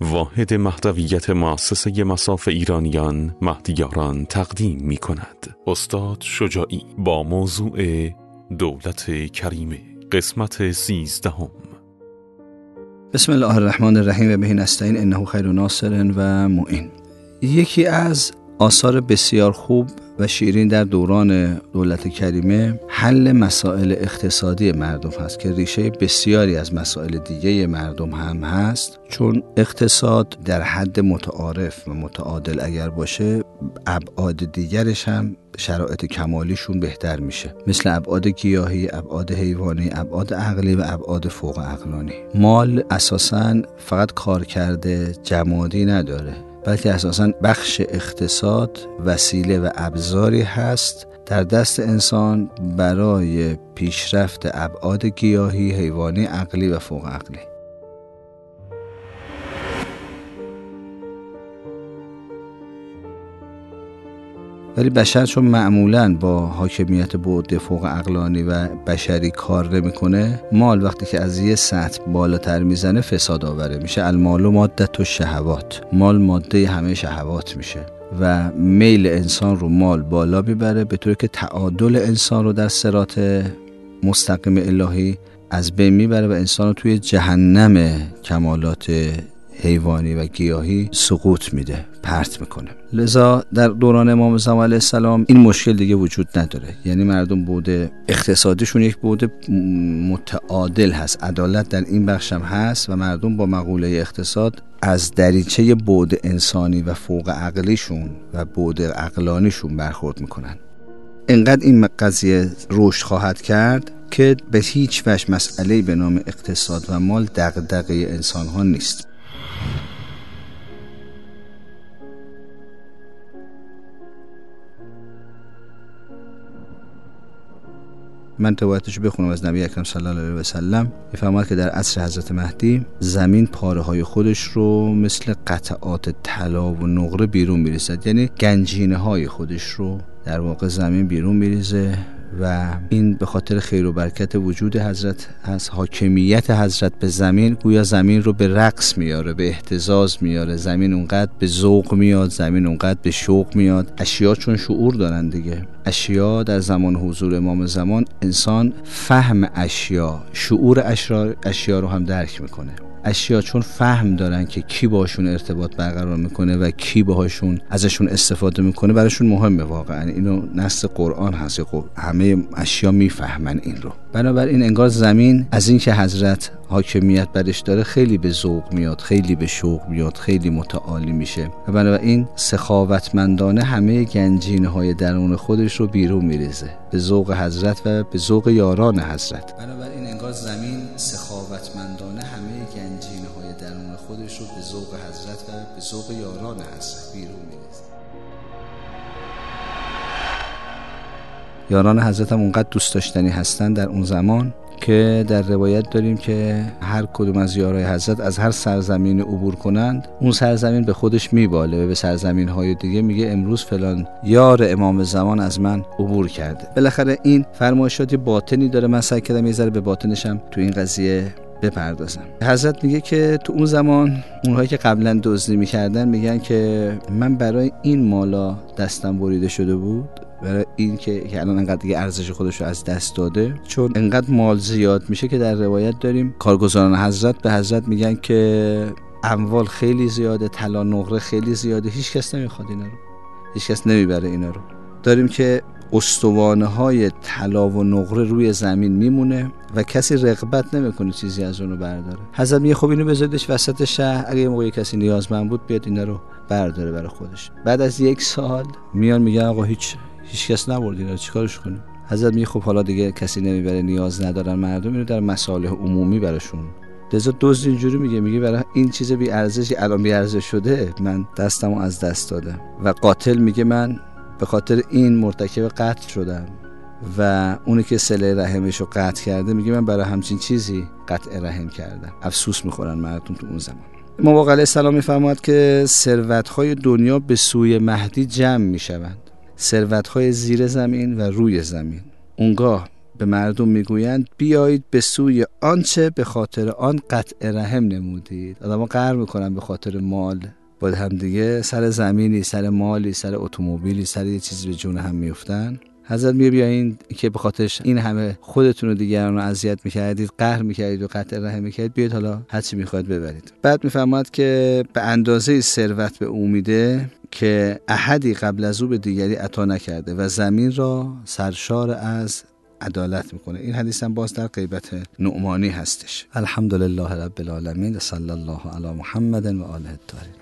واحد مهدویت مؤسسه مساف ایرانیان مهدیاران تقدیم می کند استاد شجاعی با موضوع دولت کریمه قسمت سیزدهم. بسم الله الرحمن الرحیم و به نستعین انه خیر ناصر و معین یکی از آثار بسیار خوب و شیرین در دوران دولت کریمه حل مسائل اقتصادی مردم هست که ریشه بسیاری از مسائل دیگه مردم هم هست. چون اقتصاد در حد متعارف و متعادل اگر باشه ابعاد دیگرش هم شرایط کمالیشون بهتر میشه. مثل ابعاد گیاهی، ابعاد حیوانی، ابعاد عقلی و ابعاد فوق عقلانی. مال اساسا فقط کار کرده جمادی نداره. بلکه اساسا بخش اقتصاد وسیله و ابزاری هست در دست انسان برای پیشرفت ابعاد گیاهی، حیوانی، عقلی و فوق عقلی. ولی بشر چون معمولا با حاکمیت بعد فوق اقلانی و بشری کار نمی‌کنه مال وقتی که از یه سطح بالاتر می‌زنه فساد آوره. میشه المال و مادت و شهوات. مال ماده همه شهوات میشه و میل انسان رو مال بالا می‌بره به طوری که تعادل انسان رو در سرات مستقیم الهی از بین می‌بره و انسان رو توی جهنم کمالات حیوانی و گیاهی سقوط میده. پرت می‌کنه. لذا در دوران امام زمان علیه السلام این مشکل دیگه وجود نداره. یعنی مردم بوده اقتصادیشون یک بوده متعادل هست. عدالت در این بخش هم هست و مردم با مقوله اقتصاد از دریچه بود انسانی و فوق عقلیشون و بود عقلانیشون برخورد می‌کنن. انقدر این قضیه رشد خواهد کرد که به هیچ وجه مسئله به نام اقتصاد و مال دغدغه انسان ها نیست. من روایتش رو بخونم از نبی اکرم صلی الله علیه و سلم. میفرماد که در عصر حضرت مهدی زمین پاره های خودش رو مثل قطعات طلا و نقره بیرون میریزد. یعنی گنجینه های خودش رو در واقع زمین بیرون میریزه و این به خاطر خیر و برکت وجود حضرت از حاکمیت حضرت به زمین گویا زمین رو به رقص میاره به احتزاز میاره. زمین اونقدر به ذوق میاد زمین اونقدر به شوق میاد. اشیا چون شعور دارن دیگه. اشیا در زمان حضور امام زمان انسان فهم اشیا شعور اشیا رو هم درک می‌کنه. اشیا چون فهم دارن که کی باشون ارتباط برقرار می‌کنه و کی باهاشون ازشون استفاده می‌کنه براشون مهمه واقعا. اینو نص قرآن هست همه اشیا می‌فهمن این رو. بنابراین انگار زمین از اینکه حضرت حاکمیت برش داره خیلی به ذوق میاد خیلی به شوق میاد خیلی متعالی میشه. و بنابراین سخاوتمندانه همه گنجینه های درون خودش رو بیرون میریزه. به ذوق حضرت و به ذوق یاران حضرت. بنابراین زمین سخاوتمندانه همه گنجینه های درون خودش رو به ذوق حضرت و به ذوق یاران حضرت بیرون میریزه. یاران حضرت هم اونقدر دوست داشتنی هستن در اون زمان که در روایت داریم که هر کدوم از یارای حضرت از هر سرزمین عبور کنند اون سرزمین به خودش میباله و به سرزمین های دیگه میگه امروز فلان یار امام زمان از من عبور کرده. بالاخره این فرمایشاتی باطنی داره من سعی کردم یه ذره به باطنشم تو این قضیه بپردازم. حضرت میگه که تو اون زمان اونهایی که قبلا دزدی می‌کردن میگن که من برای این مالا دستم بریده شده بود. برای این که الان انقدر دیگه ارزش خودش رو از دست داده. چون انقدر مال زیاد میشه که در روایت داریم. کارگزاران حضرت به حضرت میگن که اموال خیلی زیاده طلا نقره خیلی زیاده. هیچ کس نمی‌خواد اینا رو. هیچ کس نمی‌بره اینا رو. داریم که استوانه های طلا و نقره روی زمین میمونه و کسی رغبت نمی‌کنه چیزی از اونو برداره. حضرت میگه خب اینو بذاردش وسط شهر. اگه موقع کسی نیازمند بود بیاد اینا رو برداره برای خودش. بعد از یک سال میان میگن آقا هیچ هیچ کس نبرد اینا چیکارش کنیم؟ حضرت میگه خب حالا دیگه کسی نمی‌بره نیاز ندارن مردم اینو در مصالح عمومی براشون. لذا دوز اینجوری میگه میگه برای این چیز بی ارزشی الان بی ارزش شده من دستمو از دست دادم. و قاتل میگه من به خاطر این مرتکب قتل شدم. و اونی که سله رحمش رو قطع کرده میگه من برای همچین چیزی قطع رحم کردم. افسوس می‌خورن مردم تو اون زمان. علیه السلام میفرماد که ثروت‌های دنیا به سوی مهدی جمع می‌شوند. ثروت‌های زیر زمین و روی زمین. اونگاه به مردم می‌گویند بیایید به سوی آنچه به خاطر آن قطع رحم نمودید. آدم‌ها قهر می‌کنن به خاطر مال. با همدیگه سر زمینی سر مالی سر اتومبیلی سر یه چیزی به جون هم میفتن حضرت میگه بیاین که به خاطرش این همه خودتون و دیگران رو اذیت می‌کردید قهر می‌کردید و قطع رحم می‌کردید. بیاید حالا هر چی می‌خواید ببرید. بعد می‌فهمد که به اندازه ثروت به امیده که احدی قبل از او به دیگری عطا نکرده و زمین را سرشار از عدالت می‌کنه. این حدیث هم باز در غیبت نعمانی هستش. الحمدلله رب العالمین. صلی الله علی محمد و آله الطاهرین.